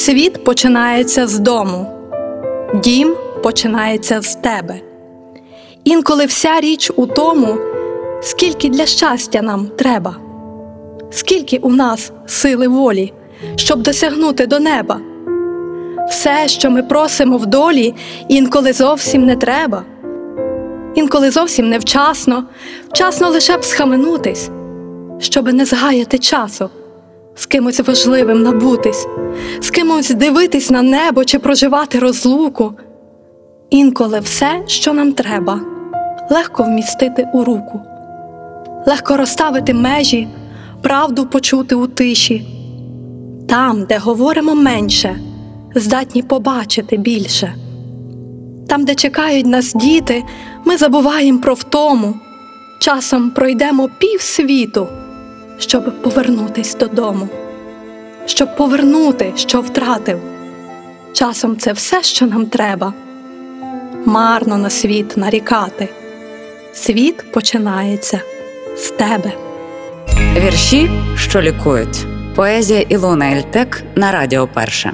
Світ починається з дому, дім починається з тебе. Інколи вся річ у тому, скільки для щастя нам треба, скільки у нас сили волі, щоб досягнути до неба. Все, що ми просимо в долі, інколи зовсім не треба, інколи зовсім невчасно, вчасно лише б схаменутись, щоби не згаяти часу, з кимось важливим набутись, з кимось дивитись на небо чи проживати розлуку. Інколи все, що нам треба, легко вмістити у руку, легко розставити межі, правду почути у тиші. Там, де говоримо менше, здатні побачити більше. Там, де чекають нас діти, ми забуваємо про втому. Часом пройдемо пів світу, щоб повернутись додому, щоб повернути, що втратив. Часом це все, що нам треба. Марно на світ нарікати. Світ починається з тебе. Вірші, що лікують. Поезія Ілона Ельтек на Радіо Перше.